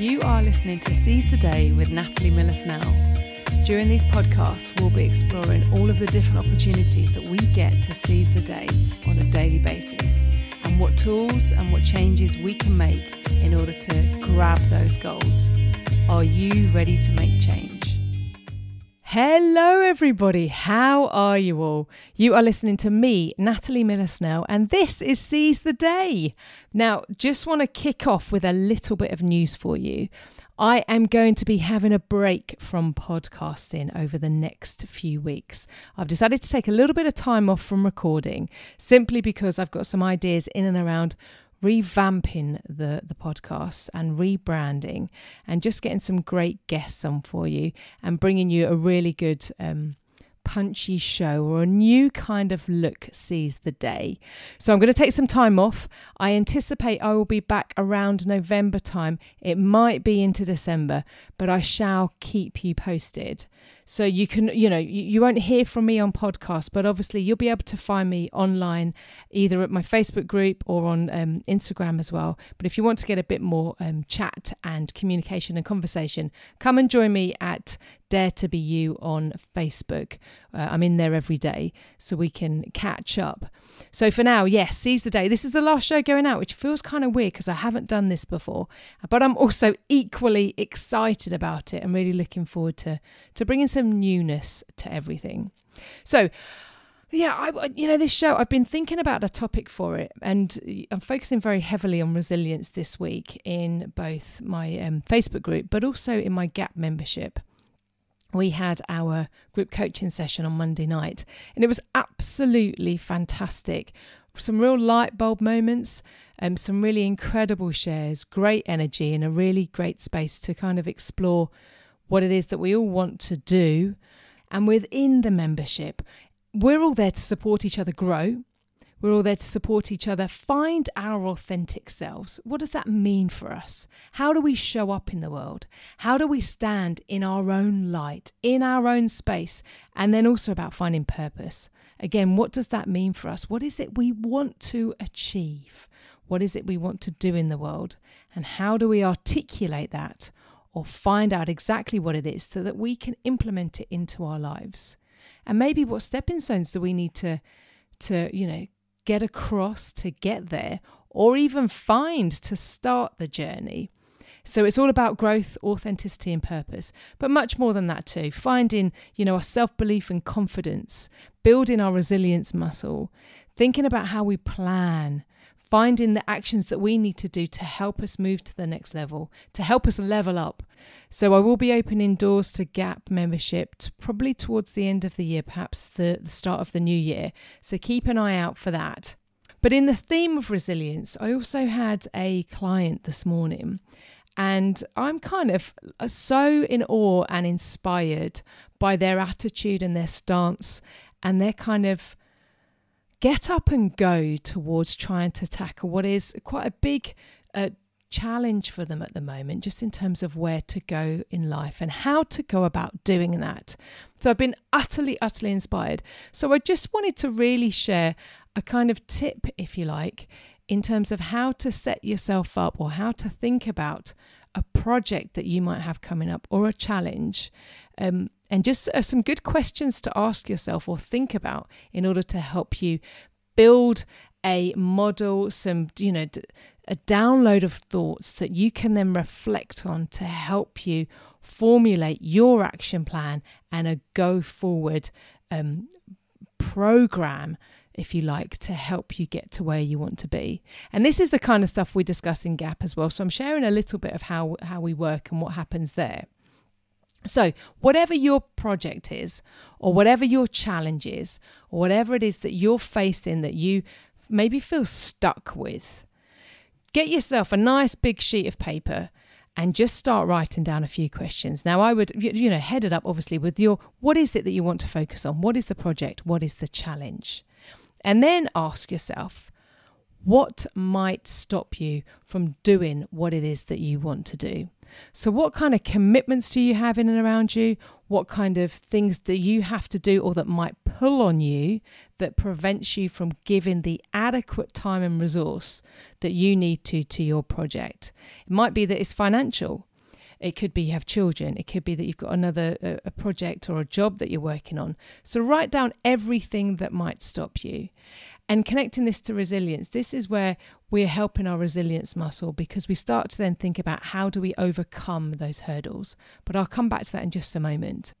You are listening to Seize the Day with Natalie Miller Snell. During these podcasts, we'll be exploring all of the different opportunities that we get to seize the day on a daily basis and what tools and what changes we can make in order to grab those goals. Are you ready to make change? Hello, everybody. How are you all? You are listening to me, Natalie Miller and this is Seize the Day. Now, just want to kick off with a little bit of news for you. I am going to be having a break from podcasting over the next few weeks. I've decided to take a little bit of time off from recording simply because I've got some ideas in and around revamping the the podcast and rebranding and just getting some great guests on for you and bringing you a really good um, punchy show or a new kind of look Seize the Day. So I'm going to take some time off. I anticipate I will be back around November time. It might be into December, but I shall keep you posted. So you can, you know, you, you won't hear from me on podcast, but obviously you'll be able to find me online, either at my Facebook group or on um, Instagram as well. But if you want to get a bit more um, chat and communication and conversation, come and join me at Dare to Be You on Facebook. Uh, I'm in there every day so we can catch up. So for now, yes, seize the day. This is the last show going out, which feels kind of weird because I haven't done this before, but I'm also equally excited about it. I'm really looking forward to to bringing some newness to everything. So. Yeah, I you know this show I've been thinking about a topic for it and I'm focusing very heavily on resilience this week in both my um, Facebook group but also in my Gap membership we had our group coaching session on Monday night, and it was absolutely fantastic. Some real light bulb moments, um, some really incredible shares, great energy, and a really great space to kind of explore what it is that we all want to do. And within the membership, we're all there to support each other grow we're all there to support each other, find our authentic selves. What does that mean for us? How do we show up in the world? How do we stand in our own light, in our own space? And then also about finding purpose. Again, what does that mean for us? What is it we want to achieve? What is it we want to do in the world? And how do we articulate that or find out exactly what it is so that we can implement it into our lives? And maybe what stepping stones do we need to to, you know, get across to get there or even find to start the journey. So it's all about growth, authenticity, and purpose, but much more than that too. Finding, you know, our self belief and confidence, building our resilience muscle, thinking about how we plan, finding the actions that we need to do to help us move to the next level, to help us level up. So I will be opening doors to Gap membership to probably towards the end of the year, perhaps the, the start of the new year. So keep an eye out for that. But in the theme of resilience, I also had a client this morning, and I'm kind of uh, so in awe and inspired by their attitude and their stance and their kind of get up and go towards trying to tackle what is quite a big uh, challenge for them at the moment, just in terms of where to go in life and how to go about doing that. So I've been utterly, utterly inspired. So I just wanted to really share a kind of tip, if you like, in terms of how to set yourself up or how to think about a project that you might have coming up or a challenge. Um, and just uh, some good questions to ask yourself or think about in order to help you build a model, some, you know, a download of thoughts that you can then reflect on to help you formulate your action plan and a go forward um, program if you like, to help you get to where you want to be. And this is the kind of stuff we discuss in GAP as well. So I'm sharing a little bit of how, how we work and what happens there. So, whatever your project is, or whatever your challenge is, or whatever it is that you're facing that you maybe feel stuck with, get yourself a nice big sheet of paper and just start writing down a few questions. Now, I would, you know, head it up obviously with your what is it that you want to focus on? What is the project? What is the challenge? And then ask yourself, what might stop you from doing what it is that you want to do? So, what kind of commitments do you have in and around you? What kind of things do you have to do or that might pull on you that prevents you from giving the adequate time and resource that you need to to your project? It might be that it's financial. It could be you have children. It could be that you've got another a, project or a job that you're working on. So write down everything that might stop you. And connecting this to resilience, this is where we're helping our resilience muscle because we start to then think about how do we overcome those hurdles. But I'll come back to that in just a moment.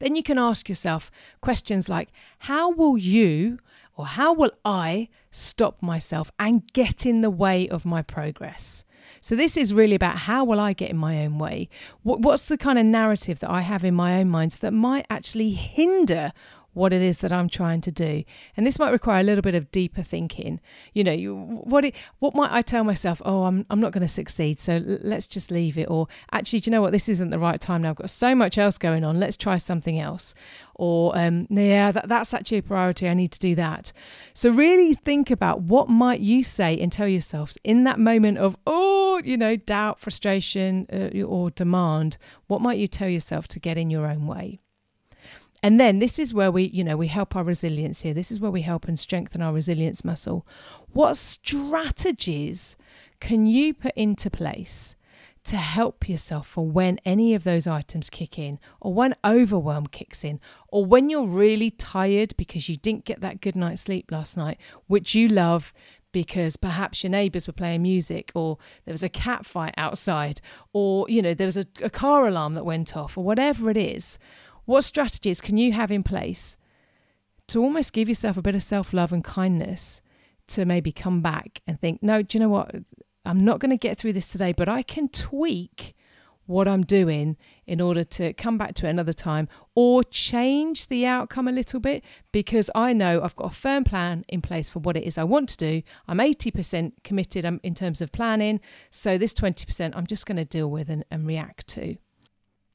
Then you can ask yourself questions like how will you or how will I stop myself and get in the way of my progress? So this is really about how will I get in my own way? What's the kind of narrative that I have in my own mind that might actually hinder what it is that I'm trying to do. And this might require a little bit of deeper thinking. You know, you, what it, what might I tell myself? Oh, I'm I'm not going to succeed, so let's just leave it. Or actually, do you know what? This isn't the right time now. I've got so much else going on. Let's try something else. Or um, yeah, that, that's actually a priority. I need to do that. So really think about what might you say and tell yourselves in that moment of oh, you know, doubt, frustration, uh, or demand. What might you tell yourself to get in your own way? And then this is where we, you know, we help our resilience here. This is where we help and strengthen our resilience muscle. What strategies can you put into place to help yourself for when any of those items kick in, or when overwhelm kicks in, or when you're really tired because you didn't get that good night's sleep last night, which you love because perhaps your neighbors were playing music or there was a cat fight outside or you know there was a, a car alarm that went off or whatever it is what strategies can you have in place to almost give yourself a bit of self love and kindness to maybe come back and think, no, do you know what? I'm not going to get through this today, but I can tweak what I'm doing in order to come back to it another time or change the outcome a little bit because I know I've got a firm plan in place for what it is I want to do. I'm 80% committed um, in terms of planning. So this 20% I'm just going to deal with and, and react to.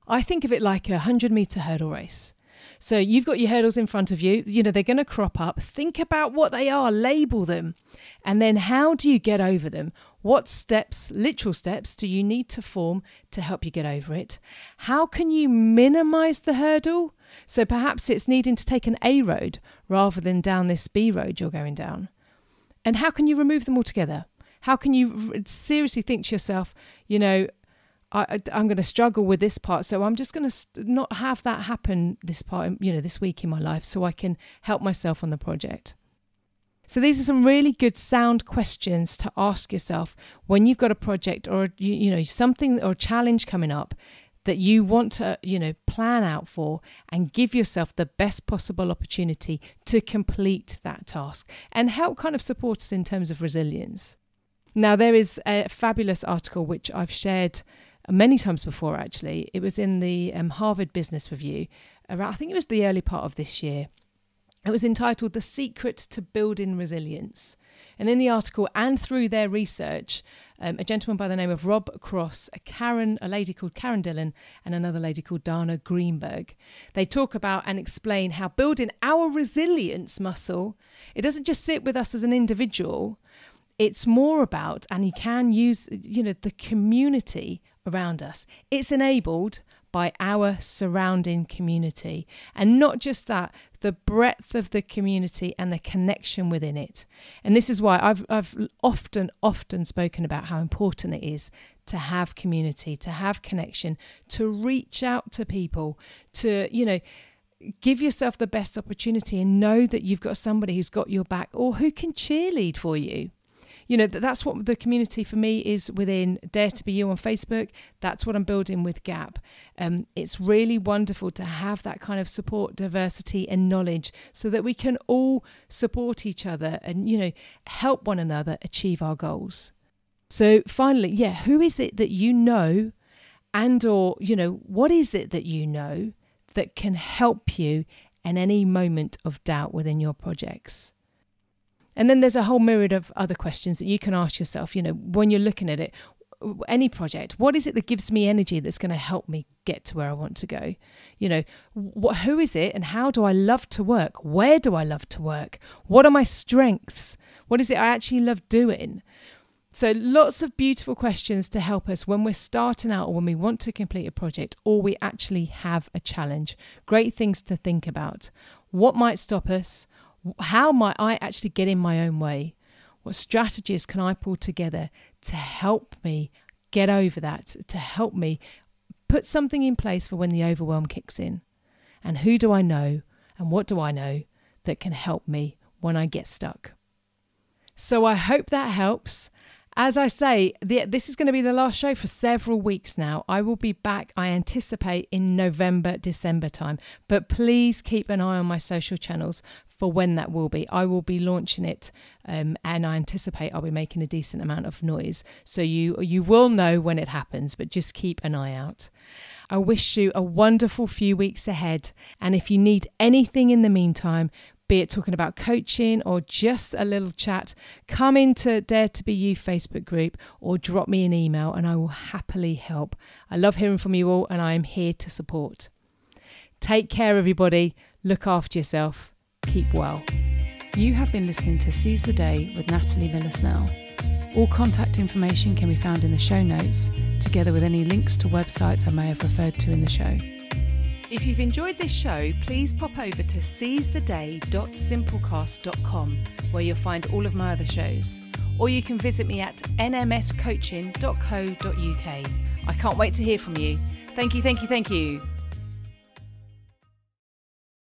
I think of it like a 100 meter hurdle race. So you've got your hurdles in front of you, you know, they're going to crop up. Think about what they are, label them. And then how do you get over them? What steps, literal steps, do you need to form to help you get over it? How can you minimize the hurdle? So perhaps it's needing to take an A road rather than down this B road you're going down. And how can you remove them altogether? How can you seriously think to yourself, you know, I, am going to struggle with this part. So I'm just going to not have that happen this part, you know, this week in my life so I can help myself on the project. So these are some really good sound questions to ask yourself when you've got a project or you, you know something or a challenge coming up that you want to you know plan out for and give yourself the best possible opportunity to complete that task and help kind of support us in terms of resilience. Now there is a fabulous article which I've shared many times before, actually. It was in the um, Harvard Business Review, around, I think it was the early part of this year. It was entitled The Secret to Building Resilience. And in the article and through their research, um, a gentleman by the name of Rob Cross, a Karen, a lady called Karen Dillon, and another lady called Danna Greenberg, they talk about and explain how building our resilience muscle, it doesn't just sit with us as an individual, it's more about, and you can use, you know, the community around us. It's enabled by our surrounding community. And not just that, the breadth of the community and the connection within it. And this is why I've, I've often, often spoken about how important it is to have community, to have connection, to reach out to people, to, you know, give yourself the best opportunity and know that you've got somebody who's got your back or who can cheerlead for you you know, that that's what the community for me is within Dare to Be You on Facebook. That's what I'm building with Gap. Um, it's really wonderful to have that kind of support, diversity, and knowledge so that we can all support each other and, you know, help one another achieve our goals. So finally, yeah, who is it that you know and or, you know, what is it that you know that can help you in any moment of doubt within your projects? And then there's a whole myriad of other questions that you can ask yourself, you know, when you're looking at it, any project, what is it that gives me energy that's going to help me get to where I want to go? You know, who is it and how do I love to work? Where do I love to work? What are my strengths? What is it I actually love doing? So, lots of beautiful questions to help us when we're starting out or when we want to complete a project or we actually have a challenge. Great things to think about. What might stop us? How might I actually get in my own way? What strategies can I pull together to help me get over that, to help me put something in place for when the overwhelm kicks in. And who do I know and what do I know that can help me when I get stuck? So I hope that helps. As I say, the, this is going to be the last show for several weeks now. I will be back, I anticipate, in November, December time. But please keep an eye on my social channels for when that will be. I will be launching it, um, and I anticipate I'll be making a decent amount of noise. So you you will know when it happens, but just keep an eye out. I wish you a wonderful few weeks ahead, and if you need anything in the meantime, be it talking about coaching or just a little chat, come into Dare to Be You Facebook group or drop me an email and I will happily help. I love hearing from you all and I am here to support. Take care, everybody. Look after yourself. Keep well. You have been listening to Seize the Day with Natalie Miller Snell. All contact information can be found in the show notes, together with any links to websites I may have referred to in the show. If you've enjoyed this show, please pop over to seizetheday.simplecast.com where you'll find all of my other shows. Or you can visit me at nmscoaching.co.uk. I can't wait to hear from you. Thank you, thank you, thank you.